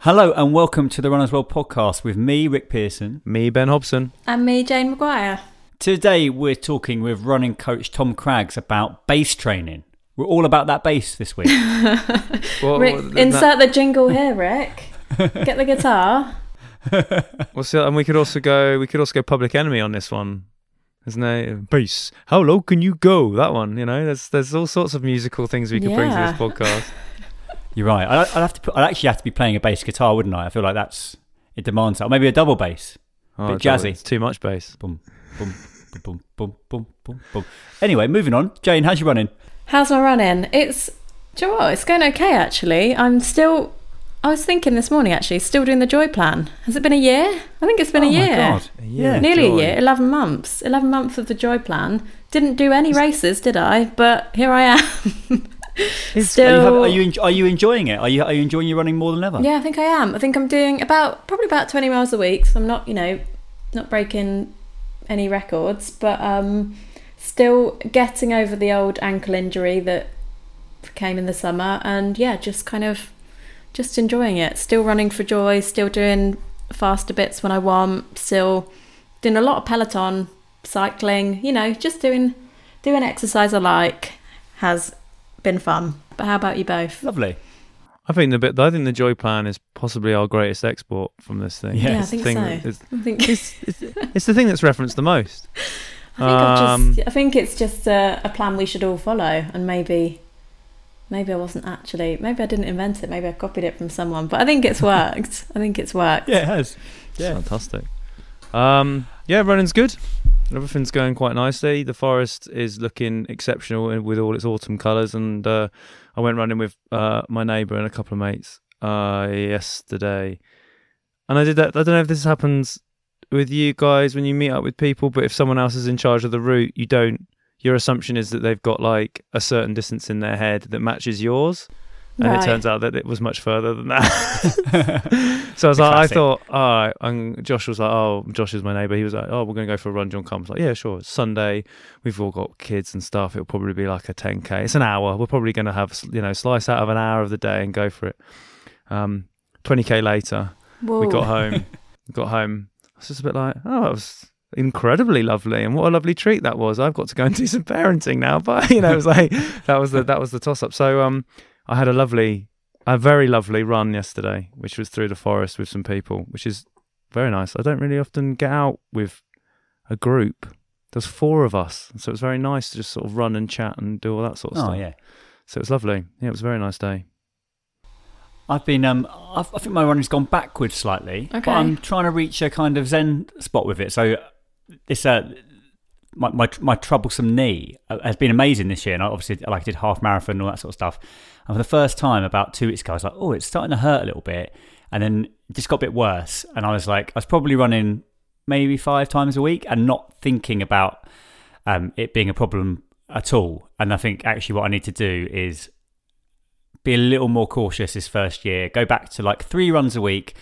Hello and welcome to the Runners World podcast with me, Rick Pearson. Me, Ben Hobson. And me, Jane Maguire. Today we're talking with running coach Tom Craggs about base training. We're all about that base this week. Well, Rick, well, insert the jingle here, Rick. Get the guitar. well, so, and we could also go. We could also go Public Enemy on this one. Isn't there? Bass. How low can you go? That one. You know, there's there's all sorts of musical things we could bring to Yeah. this podcast. You're right. I- I'd have to. Put, I'd actually have to be playing a bass guitar, wouldn't I? I feel like that's it demands that. Or maybe a double bass. Oh, Bit it's jazzy. It's too much bass. Boom, boom, boom, boom, boom, boom, boom, boom. Anyway, moving on. Jane, how's your running? How's my running? It's, do you know what? It's going okay, actually. I'm still, I was thinking this morning, actually, still doing the joy plan. Has it been a year? I think it's been oh a year. my god. Yeah. Nearly Joy. a year, 11 months. 11 months of the joy plan. Didn't do any races, did I? But here I am. Are you, Still. are you are you enjoying it? Are you are you enjoying your running more than ever? Yeah, I think I am. I think I'm doing about probably about 20 miles a week. So I'm not, you know, not breaking any records, but um, still getting over the old ankle injury that came in the summer, and yeah, just kind of just enjoying it. Still running for joy. Still doing faster bits when I want. Still doing a lot of peloton cycling. You know, just doing doing exercise I like has been fun. But how about you both? Lovely. I think the bit. I think the Joy Plan is possibly our greatest export from this thing. Yeah, Yeah, I It's the think thing so. that is- I think. it's, it's, it's the thing that's referenced the most. I think, I've Um, just, I think it's just a, a plan we should all follow, and maybe, maybe I wasn't actually, maybe I didn't invent it, maybe I copied it from someone, but I think it's worked. I think it's worked. Yeah, it has. It's Yeah. fantastic. Um, yeah, running's good. Everything's going quite nicely. The forest is looking exceptional with all its autumn colours. And uh, I went running with uh, my neighbour and a couple of mates uh, yesterday. And I did that. I don't know if this happens with you guys when you meet up with people, but if someone else is in charge of the route, you don't. Your assumption is that they've got like a certain distance in their head that matches yours. And Right. it turns out that it was much further than that. so I was The like, I thought, all right. And Josh was like, oh, Josh is my neighbour. He was like, oh, we're going to go for a run. John comes like, yeah, sure. It's Sunday. We've all got kids and stuff. It'll probably be like a 10k. It's an hour. We're probably going to have you know slice out of an hour of the day and go for it. Um, 20k later, Whoa. we got home. got home. I was just a bit like, oh, it was incredibly lovely, and what a lovely treat that was. I've got to go and do some parenting now, but you know, it was like that was the that was the toss up. So um, I had a lovely, a very lovely run yesterday, which was through the forest with some people, which is very nice. I don't really often get out with a group. There's four of us, so it was very nice to just sort of run and chat and do all that sort of Oh stuff. yeah. So it was lovely. Yeah, it was a very nice day. I've been um I've, I think my running's gone backwards slightly, but I'm trying to reach a kind of zen spot with it. So this uh my my, my troublesome knee uh, has been amazing this year, and I obviously like I did half marathon and all that sort of stuff. And for the first time about two weeks ago, I was like, oh, it's starting to hurt a little bit, and then it just got a bit worse. And I was like, I was probably running maybe five times a week and not thinking about um, it being a problem at all. And I think actually what I need to do is be a little more cautious this first year. Go back to like three runs a week.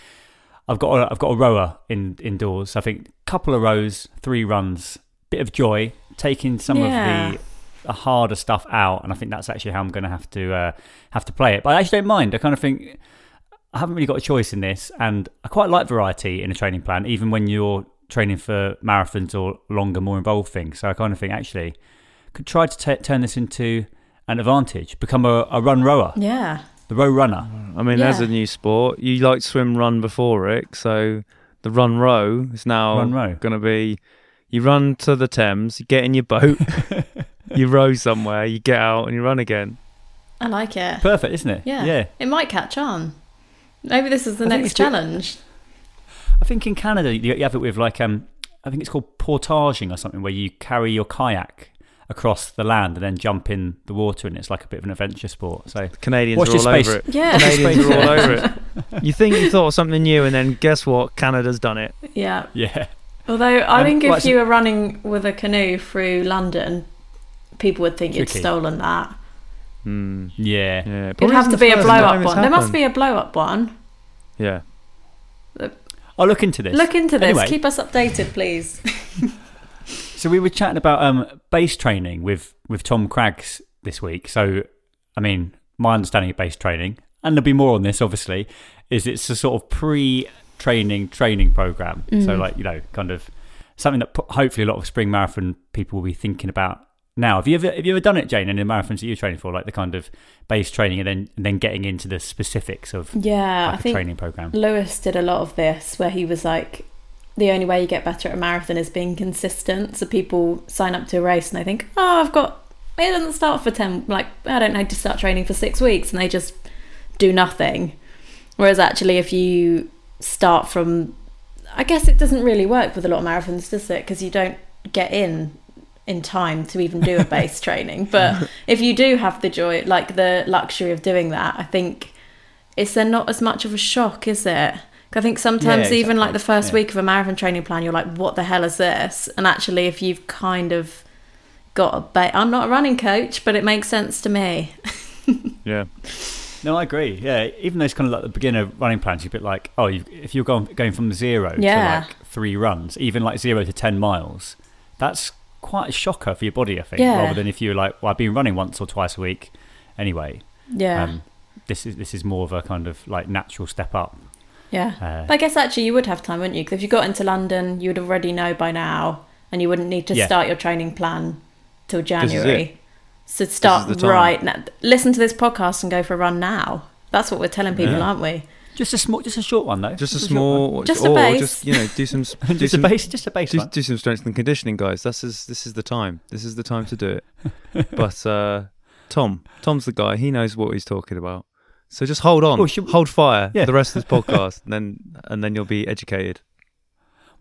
I've got a, I've got a rower in indoors. I think a couple of rows, three runs, bit of joy, taking some Yeah. of the, the harder stuff out, and I think that's actually how I'm going to have to uh, have to play it. But I actually don't mind. I kind of think I haven't really got a choice in this, and I quite like variety in a training plan, even when you're training for marathons or longer, more involved things. So I kind of think actually could try to t- turn this into an advantage, become a, a run rower. Yeah. The row runner. I mean, there's a new sport. You like swim run before, Rick. So the run row is now Run row. going to be you run to the Thames, you get in your boat, you row somewhere, you get out, and you run again. I like it. Perfect, isn't it? Yeah. Yeah. It might catch on. Maybe this is the I next it's good. challenge. I think in Canada you you have it with like um, I think it's called portaging or something, where you carry your kayak across the land and then jump in the water, and it's like a bit of an adventure sport. So Canadians Watch are all space. over it. Yeah, Canadians are all over it. You think you thought of something new, and then guess what? Canada's done it. Yeah. yeah, Although I Um, think if right, you were running with a canoe through London, people would think you'd stolen that. Hmm. yeah. Yeah, It'd have to be a blow up one. There must be. be a blow up one. Yeah. I'll look into this. Look into this. Anyway. Keep us updated, please. So we were chatting about um, base training with with Tom Craggs this week. So, I mean, my understanding of base training, and there'll be more on this, obviously, is it's a sort of pre-training training training program. So, mm. like you know, kind of something that hopefully a lot of spring marathon people will be thinking about now. Have you ever have you ever done it, Jane, in the marathons that you're training for, like the kind of base training, and then and then getting into the specifics of Yeah, like I think training program? Lewis did a lot of this where he was like, the only way you get better at a marathon is being consistent. So people sign up to a race and they think, oh, I've got, it doesn't start for 10, like, I don't need to start training for six weeks. And they just do nothing. Whereas actually, if you start from, I guess it doesn't really work with a lot of marathons, does it? Because you don't get in in time to even do a base training. But if you do have the joy, like the luxury of doing that, I think it's then not as much of a shock, is it? I think sometimes Yeah, even like the first Yeah. week of a marathon training plan, you're like, "What the hell is this?" And actually, if you've kind of got a ba- I'm not a running coach, but it makes sense to me. Yeah. No, I agree. Yeah, even those kind of like the beginner running plans, you're a bit like, oh, if you're going going from zero Yeah. to like three runs, even like zero to ten miles, that's quite a shocker for your body, I think. Yeah. Rather than if you're like, well, I've been running once or twice a week, anyway. Yeah, Um, this is this is more of a kind of like natural step up. yeah. Uh, But I guess actually you would have time, wouldn't you? Because if you got into London, you would already know by now, and you wouldn't need to Yeah. start your training plan till January. So start the right now. Listen to this podcast and go for a run now. That's what we're telling people, Yeah. aren't we? just a small, just a short one though. Just a small, Just a or base. just you know, do some, do just some, a base, just a base do, one. do some strength and conditioning, guys. This is this is the time. This is the time to do it. but uh, Tom, Tom's the guy. He knows what he's talking about. So just hold on, Well, should we- hold fire Yeah. for the rest of this podcast, and then and then you'll be educated.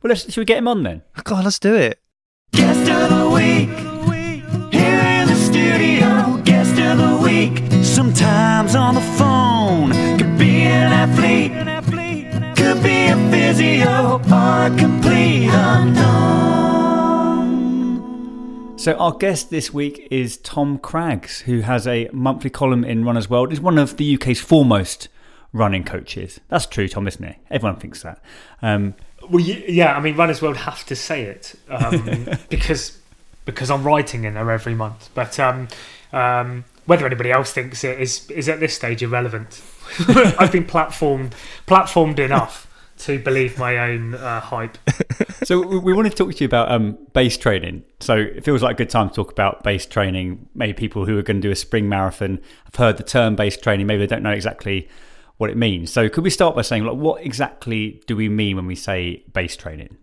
Well, let's, should we get him on then? God, let's do it. Guest of the week. Here in the studio, guest of the week. Sometimes on the phone. Could be an athlete. Could be a physio or a complete unknown. So our guest this week is Tom Craggs, who has a monthly column in Runner's World. He's one of the UK's foremost running coaches. That's true, Tom, isn't it? Everyone thinks that. Um, Well, yeah, I mean, Runners World have to say it um, because because I'm writing in there every month. But um, um, whether anybody else thinks it is is at this stage irrelevant. I've been platformed platformed enough to believe my own uh, hype. so we, want to talk to you about um, base training. So it feels like a good time to talk about base training. Maybe people who are going to do a spring marathon have heard the term base training. Maybe they don't know exactly what it means. So could we start by saying, like, what exactly do we mean when we say base training?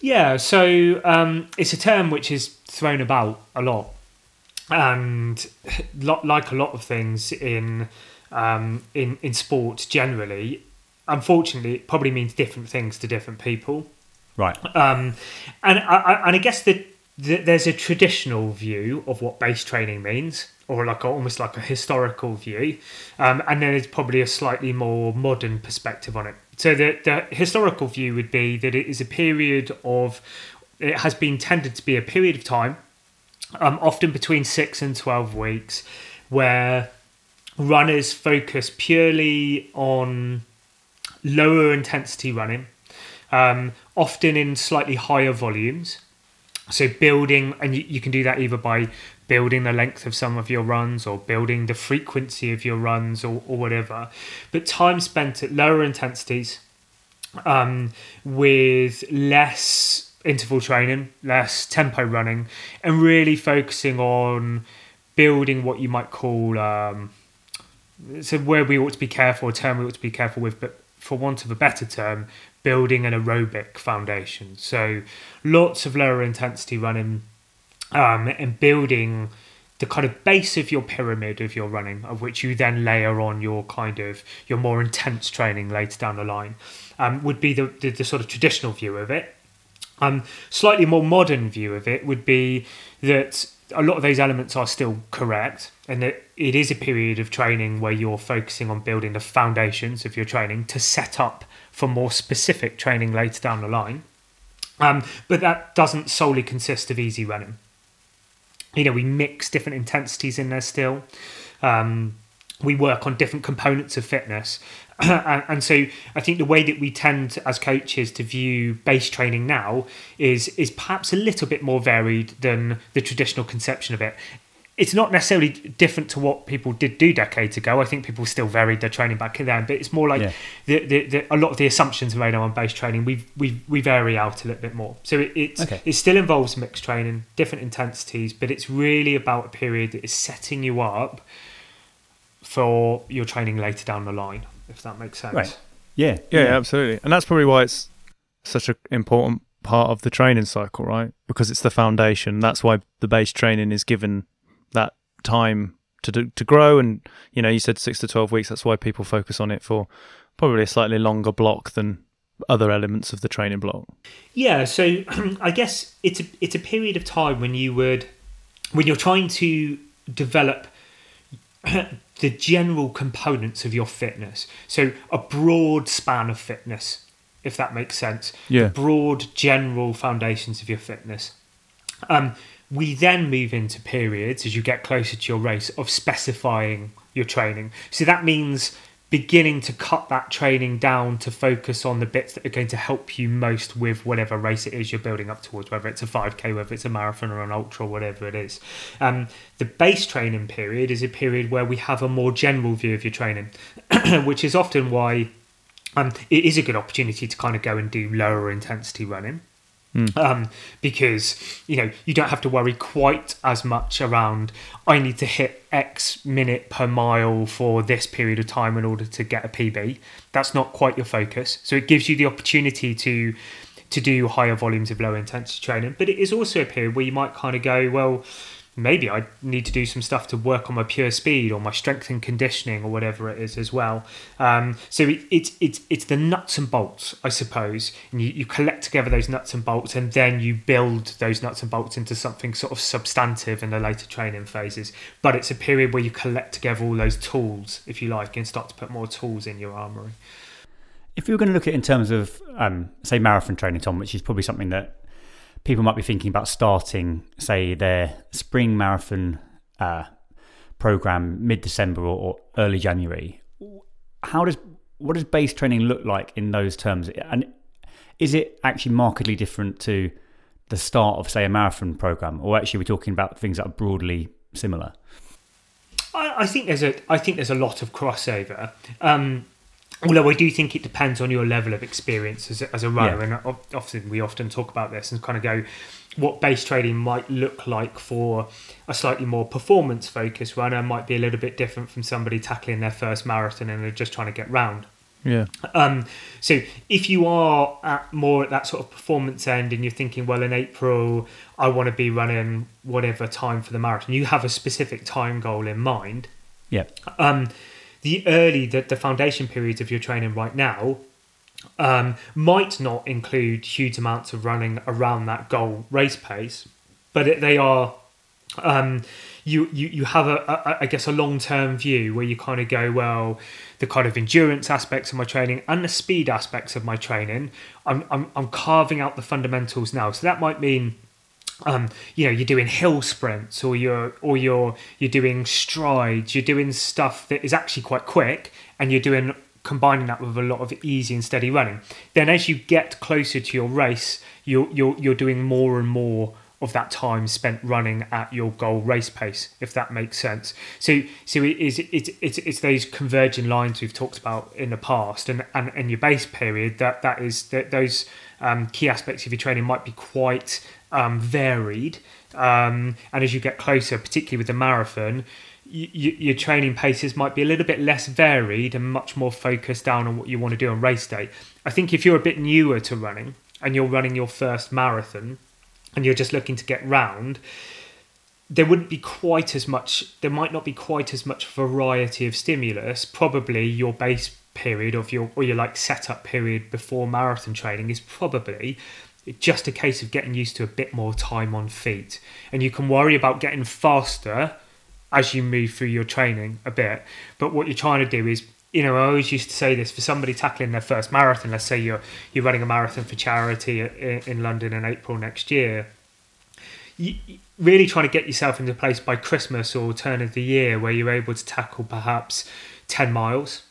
Yeah, so um, it's a term which is thrown about a lot, and like a lot of things in um, in in sports generally, unfortunately, it probably means different things to different people. Right. Um, and I, I, and I guess that the, there's a traditional view of what base training means, or like a, almost like a historical view, um, and then there's probably a slightly more modern perspective on it. So the the historical view would be that it is a period of, it has been tended to be a period of time, um, often between six and twelve weeks, where runners focus purely on lower intensity running, um, often in slightly higher volumes. So building, and you, you can do that either by building the length of some of your runs or building the frequency of your runs or, or whatever. But time spent at lower intensities um, with less interval training, less tempo running, and really focusing on building what you might call um, so where we ought to be careful, a term we ought to be careful with, but for want of a better term, building an aerobic foundation. So lots of lower intensity running um, and building the kind of base of your pyramid of your running, of which you then layer on your kind of your more intense training later down the line, um, would be the, the, the sort of traditional view of it. Um, slightly more modern view of it would be that a lot of those elements are still correct, and that it is a period of training where you're focusing on building the foundations of your training to set up for more specific training later down the line. Um, but that doesn't solely consist of easy running. You know, we mix different intensities in there still. Um, we work on different components of fitness. and, and so I think the way that we tend as coaches to view base training now is is perhaps a little bit more varied than the traditional conception of it it's not necessarily different to what people did do decades ago. I think people still varied their training back then, but it's more like Yeah. the, the, the, a lot of the assumptions made on base training. We we we vary out a little bit more. So it, it's Okay. it still involves mixed training, different intensities, but it's really about a period that is setting you up for your training later down the line. If that makes sense. Right. Yeah, Yeah, absolutely. And that's probably why it's such an important part of the training cycle, right? Because it's the foundation. That's why the base training is given that time to do, to grow. And you know, you said six to twelve weeks. That's why people focus on it for probably a slightly longer block than other elements of the training block. Yeah, so I guess it's a it's a period of time when you would when you're trying to develop the general components of your fitness. So a broad span of fitness, if that makes sense. Yeah. Broad general foundations of your fitness. Um, we then move into periods as you get closer to your race of specifying your training. So that means beginning to cut that training down to focus on the bits that are going to help you most with whatever race it is you're building up towards, whether it's a 5k, whether it's a marathon or an ultra, or whatever it is. Um, the base training period is a period where we have a more general view of your training, which is often why um, it is a good opportunity to kind of go and do lower intensity running um, because you know you don't have to worry quite as much around I need to hit X minute per mile for this period of time in order to get a PB. That's not quite your focus. So it gives you the opportunity to to do higher volumes of low intensity training. But it is also a period where you might kind of go, well, maybe I need to do some stuff to work on my pure speed or my strength and conditioning or whatever it is as well. Um, so it, it's it's it's the nuts and bolts, I suppose, and you, you collect together those nuts and bolts, and then you build those nuts and bolts into something sort of substantive in the later training phases. But it's a period where you collect together all those tools, if you like, and start to put more tools in your armory. If you were going to look at it in terms of, um, say, marathon training, Tom, which is probably something that people might be thinking about starting, say, their spring marathon uh, program mid December or, or early January, how does what does base training look like in those terms? And is it actually markedly different to the start of, say, a marathon program, or actually we're talking about things that are broadly similar? I, I think there's a I think there's a lot of crossover. Um, although I do think it depends on your level of experience as a, as a runner, Yeah. and often we often talk about this and kind of go what base training might look like for a slightly more performance focused runner might be a little bit different from somebody tackling their first marathon and they're just trying to get round. Yeah. Um, so if you are at more at that sort of performance end and you're thinking, well, in April I want to be running whatever time for the marathon, you have a specific time goal in mind. Yeah. Um, the early, the, the foundation periods of your training right now um, might not include huge amounts of running around that goal race pace, but it, they are um, you, you you have a, a I guess a long term view where you kind of go well the kind of endurance aspects of my training and the speed aspects of my training I'm I'm, I'm carving out the fundamentals now. So that might mean um, you know you're doing hill sprints or you're or you're you're doing strides you're doing stuff that is actually quite quick and you're doing combining that with a lot of easy and steady running. Then as you get closer to your race you're you're, you're doing more and more of that time spent running at your goal race pace if that makes sense. So so it is it's it's, it's those converging lines we've talked about in the past and and, and your base period that that is that those um, key aspects of your training might be quite um, varied um, and as you get closer particularly with the marathon your training paces might be a little bit less varied and much more focused down on what you want to do on race day. I think if you're a bit newer to running and you're running your first marathon and you're just looking to get round, there wouldn't be quite as much there might not be quite as much variety of stimulus probably your base period of your or your like setup period before marathon training is probably just a case of getting used to a bit more time on feet and you can worry about getting faster as you move through your training a bit but what you're trying to do is you know, I always used to say this for somebody tackling their first marathon. Let's say you're you're running a marathon for charity in, London in April next year you, really trying to get yourself into place by Christmas or turn of the year where you're able to tackle perhaps 10 miles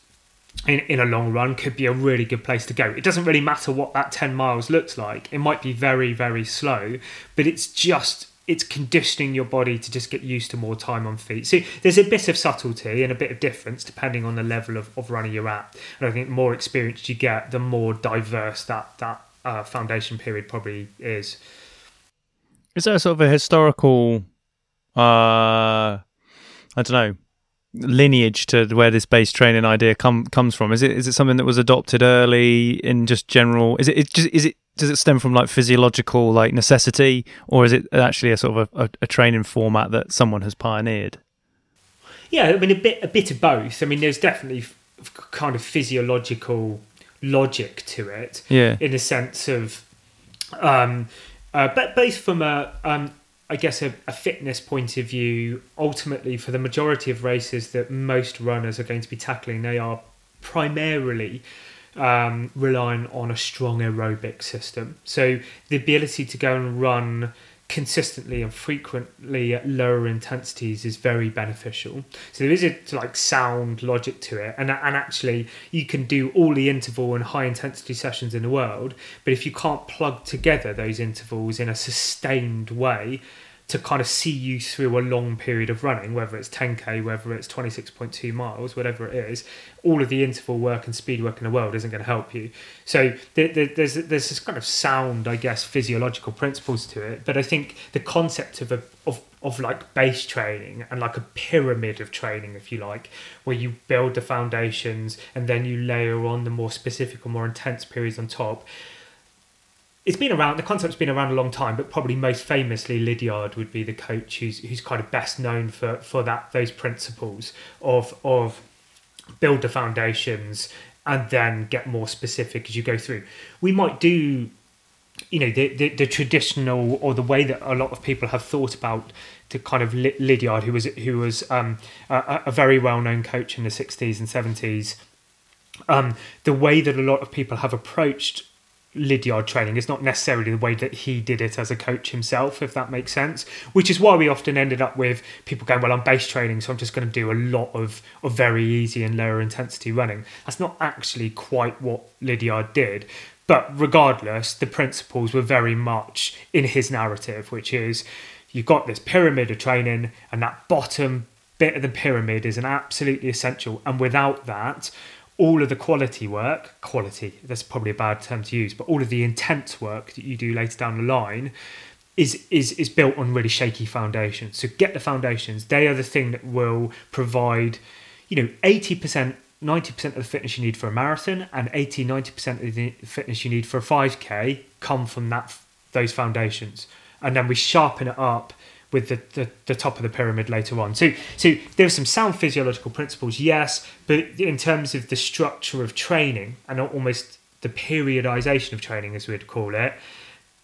in, in a long run could be a really good place to go. It doesn't really matter what that 10 miles looks like. It might be very, very slow, but it's just it's conditioning your body to just get used to more time on feet. So there's a bit of subtlety and a bit of difference depending on the level of, of running you're at. And I think the more experience you get, the more diverse that that uh, foundation period probably is. Is there sort of a historical, uh, I don't know, lineage to where this base training idea come comes from? Is it is it something that was adopted early in just general? Is it, it just is it does it stem from like physiological like necessity, or is it actually a sort of a, a training format that someone has pioneered? Yeah, I mean a bit a bit of both. I mean, there's definitely f- kind of physiological logic to it. Yeah. In the sense of, um, uh, but based from a, um, I guess, a, a fitness point of view, ultimately for the majority of races that most runners are going to be tackling, they are primarily um, relying on a strong aerobic system. So the ability to go and run consistently and frequently at lower intensities is very beneficial. So there is a like sound logic to it, and and actually you can do all the interval and high intensity sessions in the world, but if you can't plug together those intervals in a sustained way, to kind of see you through a long period of running, whether it's 10k, whether it's 26.2 miles, whatever it is, all of the interval work and speed work in the world isn't going to help you. So there, there, there's there's this kind of sound, I guess, physiological principles to it. But I think the concept of a of of like base training and like a pyramid of training, if you like, where you build the foundations and then you layer on the more specific or more intense periods on top it's been around. The concept's been around a long time, but probably most famously, Lydiard would be the coach who's who's kind of best known for for that those principles of of build the foundations and then get more specific as you go through. We might do, you know, the the, the traditional or the way that a lot of people have thought about to kind of Lydiard, who was who was um, a, a very well known coach in the sixties and seventies. Um, the way that a lot of people have approached Lydiard training is not necessarily the way that he did it as a coach himself, if that makes sense. Which is why we often ended up with people going, Well, I'm base training, so I'm just going to do a lot of, of very easy and lower intensity running. That's not actually quite what Lydiard did. But regardless, the principles were very much in his narrative, which is you've got this pyramid of training, and that bottom bit of the pyramid is an absolutely essential. And without that, all of the quality work, quality, that's probably a bad term to use, but all of the intense work that you do later down the line is is is built on really shaky foundations. So get the foundations. They are the thing that will provide, you know, 80%, 90% of the fitness you need for a marathon and 80, 90% of the fitness you need for a 5k come from that those foundations. And then we sharpen it up with the, the, the, top of the pyramid later on. So so there are some sound physiological principles, yes, but in terms of the structure of training and almost the periodization of training, as we'd call it,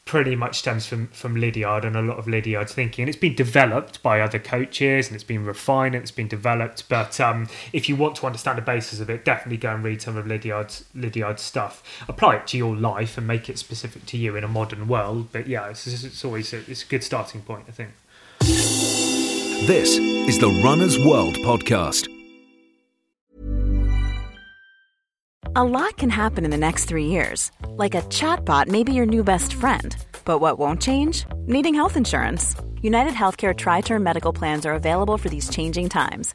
pretty much stems from from Lydiard and a lot of Lydiard's thinking. And it's been developed by other coaches and it's been refined and it's been developed. But um, if you want to understand the basis of it, definitely go and read some of Lydiard's Lydiard's stuff. Apply it to your life and make it specific to you in a modern world. But yeah, it's, it's always a, it's a good starting point, I think. This is the Runner's World podcast. A lot can happen in the next three years. Like a chatbot may be your new best friend. But what won't change? Needing health insurance. United Healthcare Tri Term Medical Plans are available for these changing times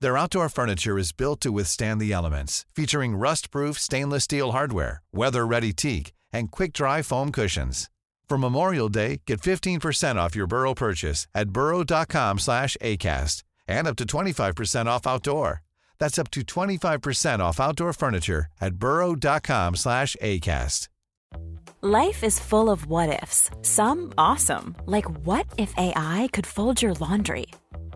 Their outdoor furniture is built to withstand the elements, featuring rust-proof stainless steel hardware, weather-ready teak, and quick-dry foam cushions. For Memorial Day, get 15% off your Burrow purchase at burrow.com slash ACAST and up to 25% off outdoor. That's up to 25% off outdoor furniture at burrow.com slash ACAST. Life is full of what ifs. Some awesome, like what if AI could fold your laundry?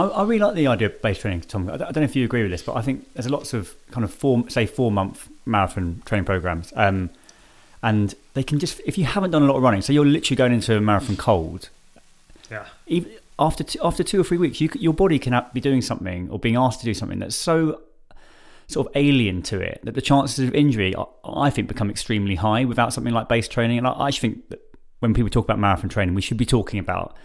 I, I really like the idea of base training, Tom. I don't I don't know if you agree with this, but I think there's lots of kind of four, say, four month marathon training programs, um, and they can just if you haven't done a lot of running, so you're literally going into a marathon cold. Yeah. Even after two, after two or three weeks, you, your body can be doing something or being asked to do something that's so sort of alien to it that the chances of injury, I, I think, become extremely high without something like base training. And I, I actually think that when people talk about marathon training, we should be talking about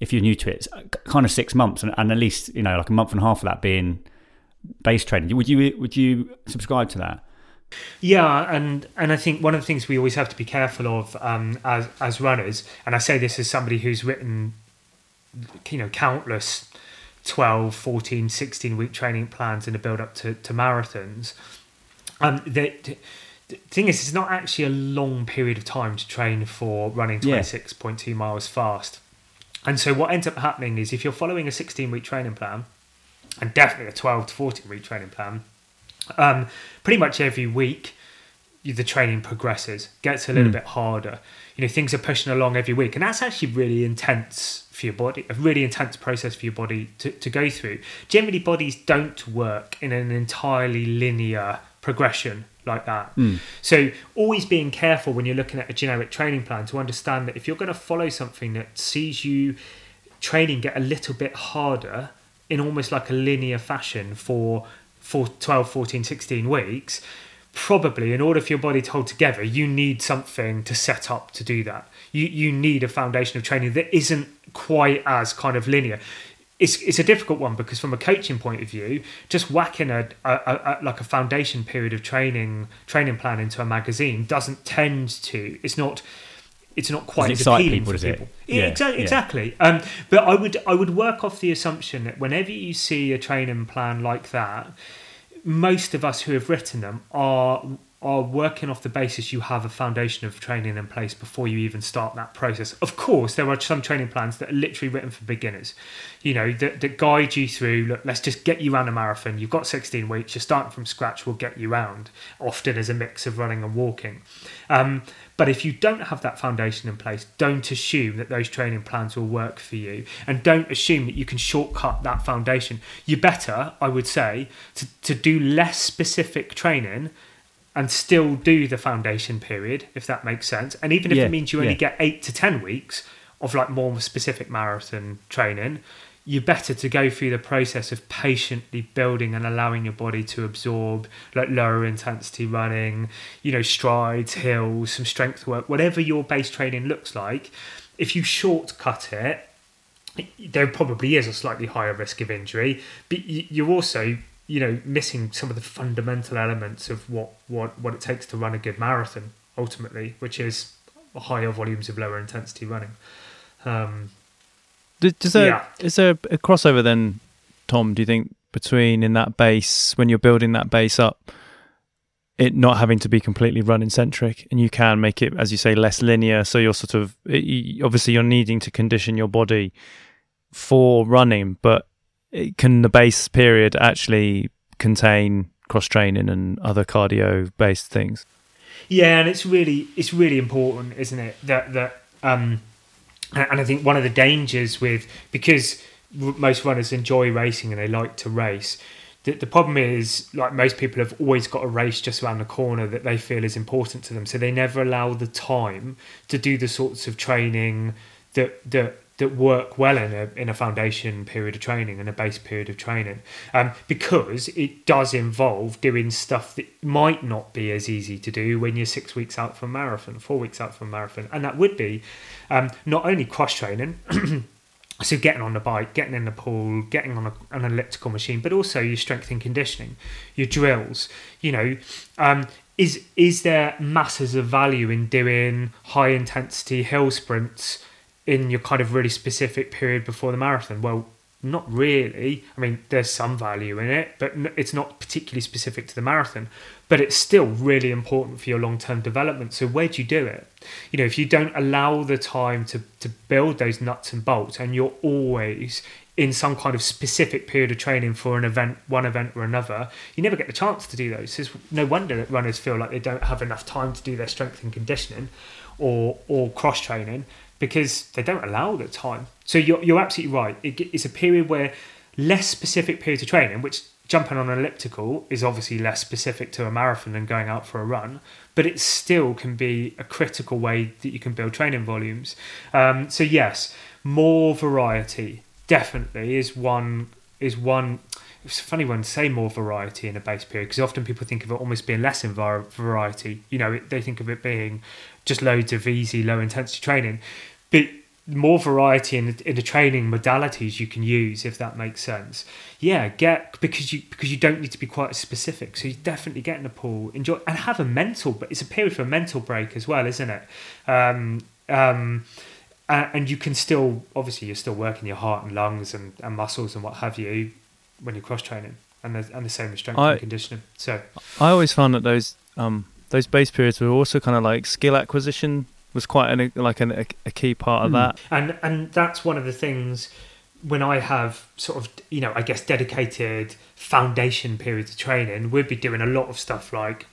if you're new to it, kind of six months and, and at least you know like a month and a half of that being base training. Would you would you subscribe to that? Yeah, and and I think one of the things we always have to be careful of um, as as runners, and I say this as somebody who's written, you know, countless 12, 14, 16 week training plans in the build up to, to marathons. Um, the, the thing is, it's not actually a long period of time to train for running Yeah. 26.2 miles fast. And so what ends up happening is if you're following a 16 week training plan, and definitely a 12 to 14 week training plan, um, pretty much every week the training progresses, gets a little Mm. bit harder. You know, things are pushing along every week, and that's actually really intense for your body, a really intense process for your body to, to go through. Generally, bodies don't work in an entirely linear progression like that. Hmm. So, always being careful when you're looking at a generic training plan to understand that if you're going to follow something that sees you training get a little bit harder in almost like a linear fashion for, for 12, 14, 16 weeks, probably in order for your body to hold together, you need something to set up to do that. You, you need a foundation of training that isn't quite as kind of linear. It's, it's a difficult one because from a coaching point of view, just whacking a, a, a, like a foundation period of training training plan into a magazine doesn't tend to. It's not. It's not quite as appealing people, for people. Yeah, exactly. yeah. Exactly. Um, but I would I would work off the assumption that whenever you see a training plan like that, most of us who have written them are are working off the basis you have a foundation of training in place before you even start that process. Of course, there are some training plans that are literally written for beginners, you know, that, that guide you through. Look, let's just get you around a marathon. You've got 16 weeks. You're starting from scratch. We'll get you round. Often as a mix of running and walking. Um, but if you don't have that foundation in place, don't assume that those training plans will work for you. And don't assume that you can shortcut that foundation. You're better, I would say, to, to do less specific training and still do the foundation period, if that makes sense. And even if Yeah, it means you only yeah. get eight to 10 weeks of like more specific marathon training, you're better to go through the process of patiently building and allowing your body to absorb like lower intensity running, you know, strides, hills, some strength work, whatever your base training looks like. If you shortcut it, there probably is a slightly higher risk of injury, but you're also, you know, missing some of the fundamental elements of what, what, what it takes to run a good marathon ultimately, which is higher volumes of lower intensity running. Um, Does there, Yeah. is there a crossover then, Tom? Do you think between in that base when you're building that base up, it not having to be completely running centric, and you can make it, as you say, less linear. So you're sort of it, you- obviously you're needing to condition your body for running, but can the base period actually contain cross training and other cardio based things? Yeah, and it's really it's really important, isn't it? That that um, and I think one of the dangers with because most runners enjoy racing and they like to race. The, the problem is, like most people have always got a race just around the corner that they feel is important to them, so they never allow the time to do the sorts of training that that that work well in a in a foundation period of training and a base period of training, um, because it does involve doing stuff that might not be as easy to do when you're six weeks out from marathon, four weeks out from marathon, and that would be um, not only cross training. So getting on the bike, getting in the pool, getting on a, an elliptical machine, but also your strength and conditioning, your drills. You know, um, is is there masses of value in doing high intensity hill sprints in your kind of really specific period before the marathon? Well, not really. I mean, there's some value in it, but it's not particularly specific to the marathon. But it's still really important for your long term development. So, where do you do it? You know, if you don't allow the time to, to build those nuts and bolts, and you're always in some kind of specific period of training for an event, one event or another, you never get the chance to do those. It's no wonder that runners feel like they don't have enough time to do their strength and conditioning or or cross training because they don't allow the time. So you're, you're absolutely right. It, it's a period where less specific periods of training, which jumping on an elliptical is obviously less specific to a marathon than going out for a run, but it still can be a critical way that you can build training volumes. Um, so yes, more variety definitely is one is one. It's a funny one to say more variety in a base period because often people think of it almost being less in var- variety. You know, they think of it being just loads of easy, low intensity training, but more variety in the, in the training modalities you can use if that makes sense. Yeah get because you because you don't need to be quite as specific. So you definitely get in the pool enjoy and have a mental but it's a period for a mental break as well isn't it? Um um and, and you can still obviously you're still working your heart and lungs and, and muscles and what have you when you're cross training and the, and the same with strength I- and conditioning. So I always found that those um those base periods were also kind of like skill acquisition was quite an, like an, a, a key part of hmm. that. and and that's one of the things when I have sort of you know I guess dedicated foundation periods of training, we'd be doing a lot of stuff like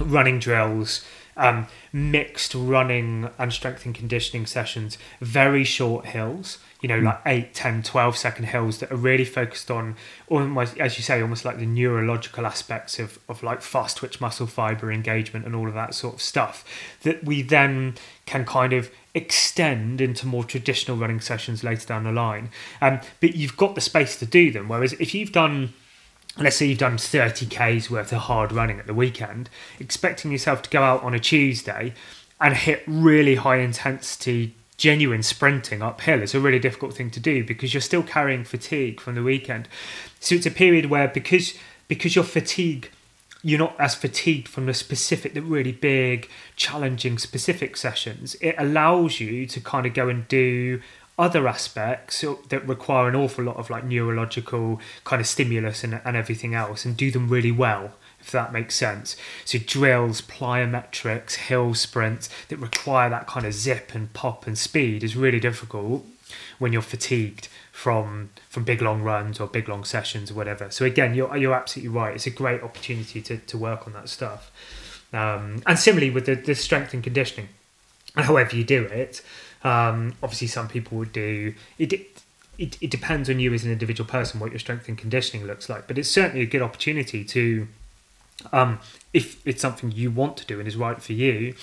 running drills, um, mixed running and strength and conditioning sessions, very short hills, you know, like 8, 10, 12 second hills that are really focused on almost, as you say, almost like the neurological aspects of, of like fast twitch muscle fiber engagement and all of that sort of stuff that we then can kind of extend into more traditional running sessions later down the line. Um, but you've got the space to do them. Whereas if you've done let's say you've done 30 k's worth of hard running at the weekend expecting yourself to go out on a tuesday and hit really high intensity genuine sprinting uphill is a really difficult thing to do because you're still carrying fatigue from the weekend. So it's a period where because because you're fatigued you're not as fatigued from the specific the really big challenging specific sessions it allows you to kind of go and do other aspects that require an awful lot of like neurological kind of stimulus and, and everything else and do them really well if that makes sense. So drills plyometrics hill sprints that require that kind of zip and pop and speed is really difficult when you're fatigued from from big long runs or big long sessions or whatever. So again you're, you're absolutely right. It's a great opportunity to, to work on that stuff. Um, and similarly with the, the strength and conditioning however you do it um, obviously some people would do it, it it depends on you as an individual person what your strength and conditioning looks like but it's certainly a good opportunity to um, if it's something you want to do and is right for you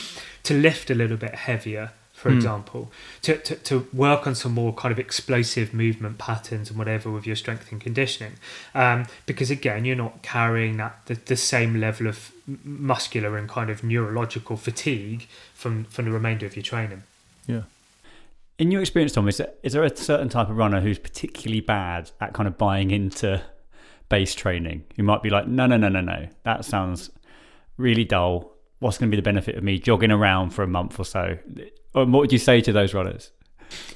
to lift a little bit heavier for Hmm. example to, to, to work on some more kind of explosive movement patterns and whatever with your strength and conditioning um, because again you're not carrying that the, the same level of muscular and kind of neurological fatigue from from the remainder of your training Yeah. In your experience, Tom, is there, is there a certain type of runner who's particularly bad at kind of buying into base training? Who might be like, no, no, no, no, no, that sounds really dull. What's going to be the benefit of me jogging around for a month or so? Or what would you say to those runners?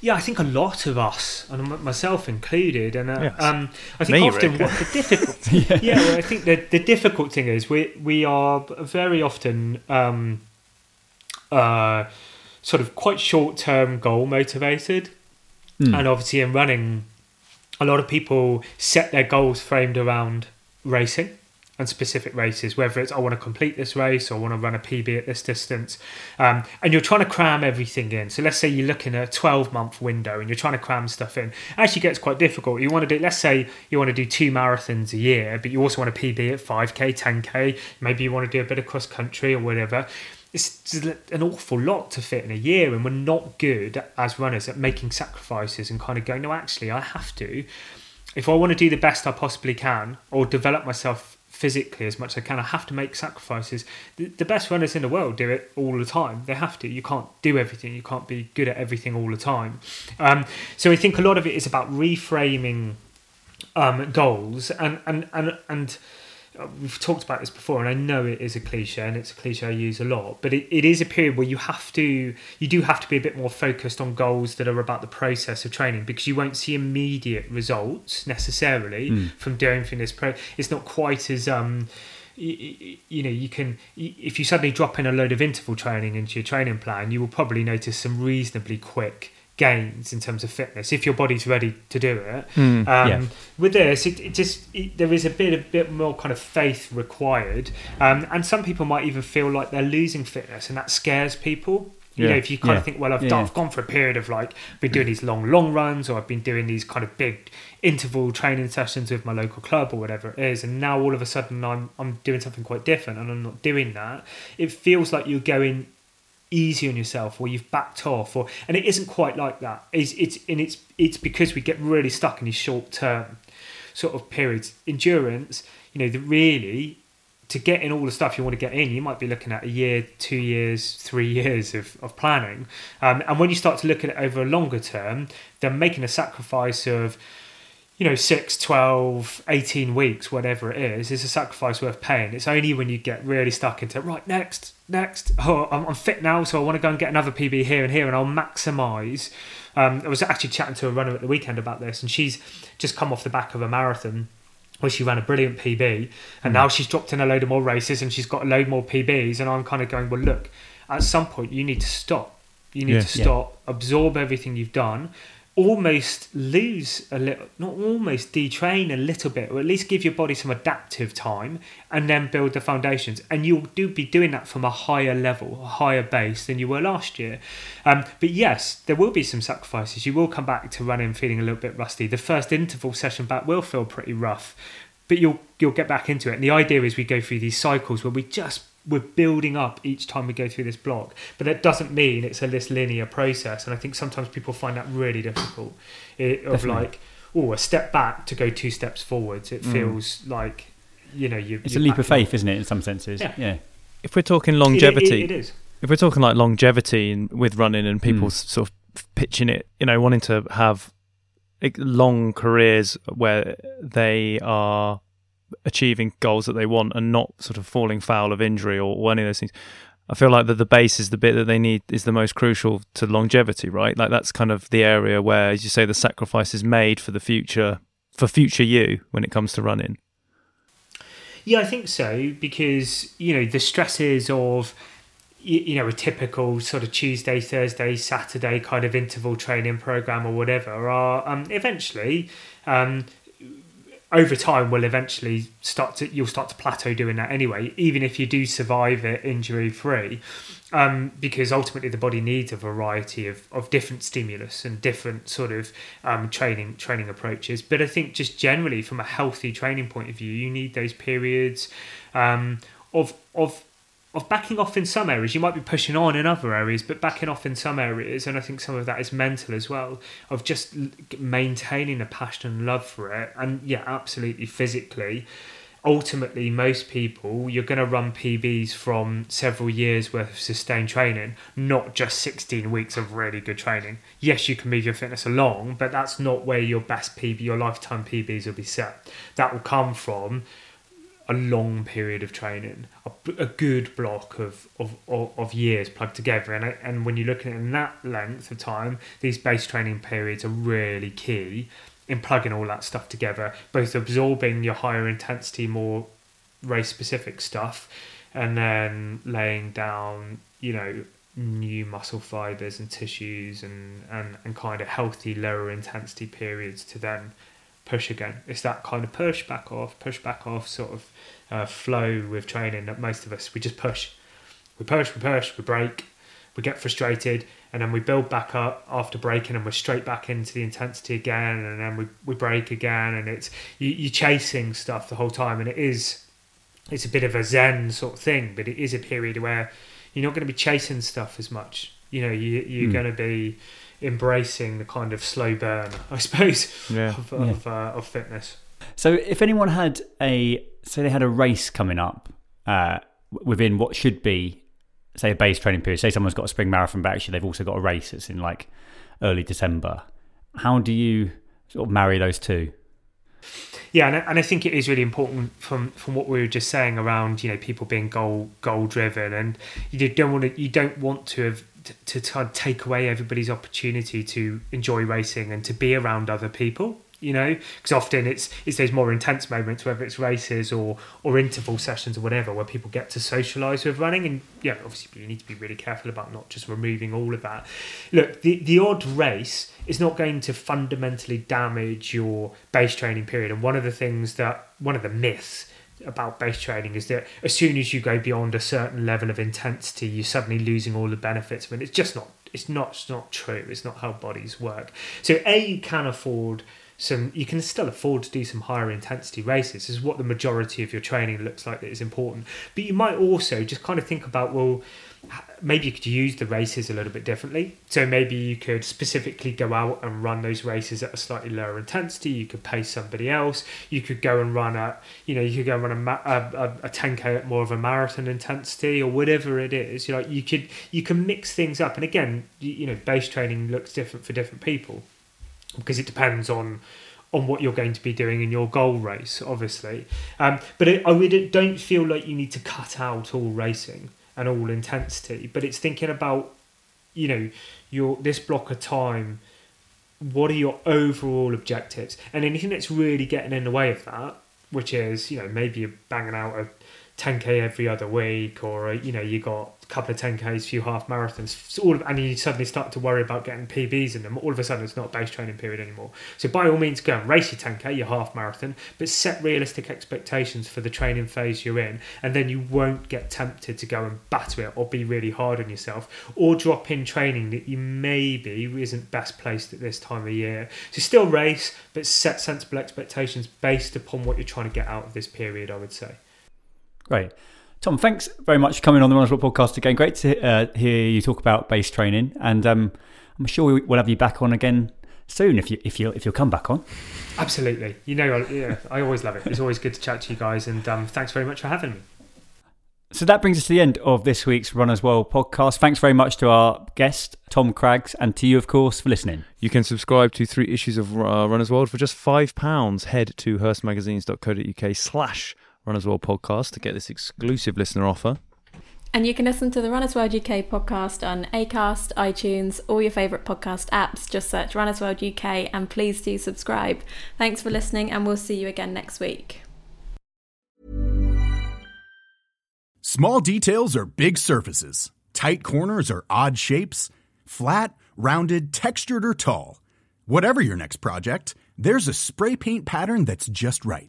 Yeah, I think a lot of us, and myself included, and uh, Yes. um, I think Me, often Rick. what the difficult, yeah, well, I think the the difficult thing is we we are very often um, uh, sort of quite short term goal motivated, and obviously in running, a lot of people set their goals framed around racing and specific races, whether it's I want to complete this race or I want to run a PB at this distance. Um, and you're trying to cram everything in. So let's say you're looking at a 12 month window and you're trying to cram stuff in. It actually gets quite difficult. You want to do, let's say you want to do two marathons a year, but you also want a PB at 5K, 10K. Maybe you want to do a bit of cross country or whatever. It's an awful lot to fit in a year, and we're not good as runners at making sacrifices and kind of going, no, actually, I have to. If I want to do the best I possibly can or develop myself physically as much as I can. I have to make sacrifices. The, best runners in the world do it all the time. They have to. You can't do everything. You can't be good at everything all the time. Um, so I think a lot of it is about reframing um, goals and and and and we've talked about this before and i know it is a cliche and it's a cliche i use a lot but it, it is a period where you have to you do have to be a bit more focused on goals that are about the process of training because you won't see immediate results necessarily mm. from doing this pro it's not quite as um you, you, know you can if you suddenly drop in a load of interval training into your training plan you will probably notice some reasonably quick gains in terms of fitness if your body's ready to do it. Mm, um, yeah. With this, it, it just it, there is a bit a bit more kind of faith required, um, and some people might even feel like they're losing fitness, and that scares people. You Yeah. know, if you kind Yeah. of think, well, I've, done, I've gone for a period of like been doing these long, long runs, or I've been doing these kind of big interval training sessions with my local club or whatever it is, and now all of a sudden I'm I'm doing something quite different, and I'm not doing that. It feels like you're going easy on yourself or you've backed off or and it isn't quite like that. It's it's and it's it's because we get really stuck in these short term sort of periods. Endurance you know the really to get in all the stuff you want to get in you might be looking at a year two years three years of, of planning. Um, and when you start to look at it over a longer term then making a sacrifice of you know 6 12 18 weeks whatever it is is a sacrifice worth paying. It's only when you get really stuck into right next next. Oh i'm, I'm fit now so i want to go and get another pb here and here and i'll maximize. Um, i was actually chatting to a runner at the weekend about this and she's just come off the back of a marathon where she ran a brilliant pb and now she's dropped in a load of more races and she's got a load more pbs and i'm kind of going well look at some point you need to stop. You need Yeah. to Yeah. stop absorb everything you've done almost lose a little not almost detrain a little bit or at least give your body some adaptive time and then build the foundations. And you'll do be doing that from a higher level a higher base than you were last year. Um, but yes there will be some sacrifices. You will come back to running feeling a little bit rusty. The first interval session back will feel pretty rough but you'll you'll get back into it. And the idea is we go through these cycles where we just we're building up each time we go through this block but that doesn't mean it's a this linear process and i think sometimes people find that really difficult it, of Definitely. like oh a step back to go two steps forwards it Mm. feels like you know you It's a you're leap of backing faith, isn't it? In some senses. Yeah. Yeah. If we're talking longevity, it, it, it is if we're talking like longevity in, with running and people Mm. sort of pitching it, you know, wanting to have like, long careers where they are achieving goals that they want and not sort of falling foul of injury or, or any of those things. I feel like that the base is the bit that they need is the most crucial to longevity, right? Like that's kind of the area where, as you say, the sacrifice is made for the future, for future you when it comes to running. Yeah, I think so because you know the stresses of you know a typical sort of Tuesday, Thursday, Saturday kind of interval training program or whatever are um, eventually um, over time will eventually start to you'll start to plateau doing that anyway, even if you do survive it injury free. Um, because ultimately the body needs a variety of, of different stimulus and different sort of um, training training approaches. But I think just generally from a healthy training point of view, you need those periods um, of of of backing off in some areas. You might be pushing on in other areas, but backing off in some areas. And I think some of that is mental as well, of just maintaining a passion and love for it. And yeah, absolutely physically. Ultimately, most people, you're going to run PBs from several years worth of sustained training, not just 16 weeks of really good training. Yes, you can move your fitness along, but that's not where your best PB, your lifetime PBs will be set. That will come from a long period of training, a, a good block of, of, of, of years plugged together. And, I- and when you're looking at it in that length of time, these base training periods are really key in plugging all that stuff together, both absorbing your higher intensity, more race specific stuff, and then laying down, you know, new muscle fibers and tissues and, and, and kind of healthy lower intensity periods to then push again. It's that kind of push back off, push back off sort of uh, flow with training that most of us we just push, we push, we push, we break, we get frustrated, and then we build back up after breaking, and we're straight back into the intensity again, and then we we break again, and it's you, you're chasing stuff the whole time, and it is it's a bit of a zen sort of thing, but it is a period where you're not going to be chasing stuff as much. You know, you, you're Mm. going to be embracing the kind of slow burn, I suppose, Yeah. of, of, uh, of fitness. So, if anyone had a say they had a race coming up uh, within what should be say a base training period, say someone's got a spring marathon, but actually they've also got a race that's in like early December. How do you sort of marry those two? Yeah, and I, and I think it is really important from from what we were just saying around you know people being goal goal driven, and you don't want to you don't want to have to, to take away everybody's opportunity to enjoy racing and to be around other people. You know, because often it's it's those more intense moments, whether it's races or or interval sessions or whatever, where people get to socialise with running, and yeah, obviously you need to be really careful about not just removing all of that. Look, the the odd race is not going to fundamentally damage your base training period, and one of the things that one of the myths about base training is that as soon as you go beyond a certain level of intensity, you're suddenly losing all the benefits it. It's just not. It's not. It's not true. It's not how bodies work. So a you can afford some. You can still afford to do some higher intensity races. Is what the majority of your training looks like. That is important. But you might also just kind of think about well maybe you could use the races a little bit differently. So maybe you could specifically go out and run those races at a slightly lower intensity. You could pay somebody else. You could go and run at, you know, you could go and run a, ma- a, a 10k at more of a marathon intensity or whatever it is. You know, you could you can mix things up. And again, you, you know, base training looks different for different people because it depends on on what you're going to be doing in your goal race, obviously. Um, but it, I would, don't feel like you need to cut out all racing and all intensity. But it's thinking about, you know, your this block of time. What are your overall objectives? And anything that's really getting in the way of that, which is, you know, maybe you're banging out a 10k every other week, or uh, you know, you got a couple of 10ks, few half marathons, all of, and you suddenly start to worry about getting PBs in them. All of a sudden, it's not a base training period anymore. So by all means, go and race your 10k, your half marathon, but set realistic expectations for the training phase you're in, and then you won't get tempted to go and batter it or be really hard on yourself, or drop in training that you maybe isn't best placed at this time of year. So still race, but set sensible expectations based upon what you're trying to get out of this period. I would say. Great. Tom, thanks very much for coming on the Runners World podcast again. Great to uh, hear you talk about base training, and um, I'm sure we'll have you back on again soon if you if you if you'll come back on. Absolutely. You know, yeah, I always love it. It's always good to chat to you guys, and um, thanks very much for having me. So that brings us to the end of this week's Runners World podcast. Thanks very much to our guest Tom Craggs, and to you, of course, for listening. You can subscribe to three issues of uh, Runners World for just £5. Head to hearstmagazines.co.uk slash Runners World podcast to get this exclusive listener offer. And you can listen to the Runners World UK podcast on Acast, iTunes, all your favourite podcast apps. Just search Runners World UK and please do subscribe. Thanks for listening, and we'll see you again next week. Small details are big surfaces. Tight corners are odd shapes. Flat, rounded, textured, or tall. Whatever your next project, there's a spray paint pattern that's just right.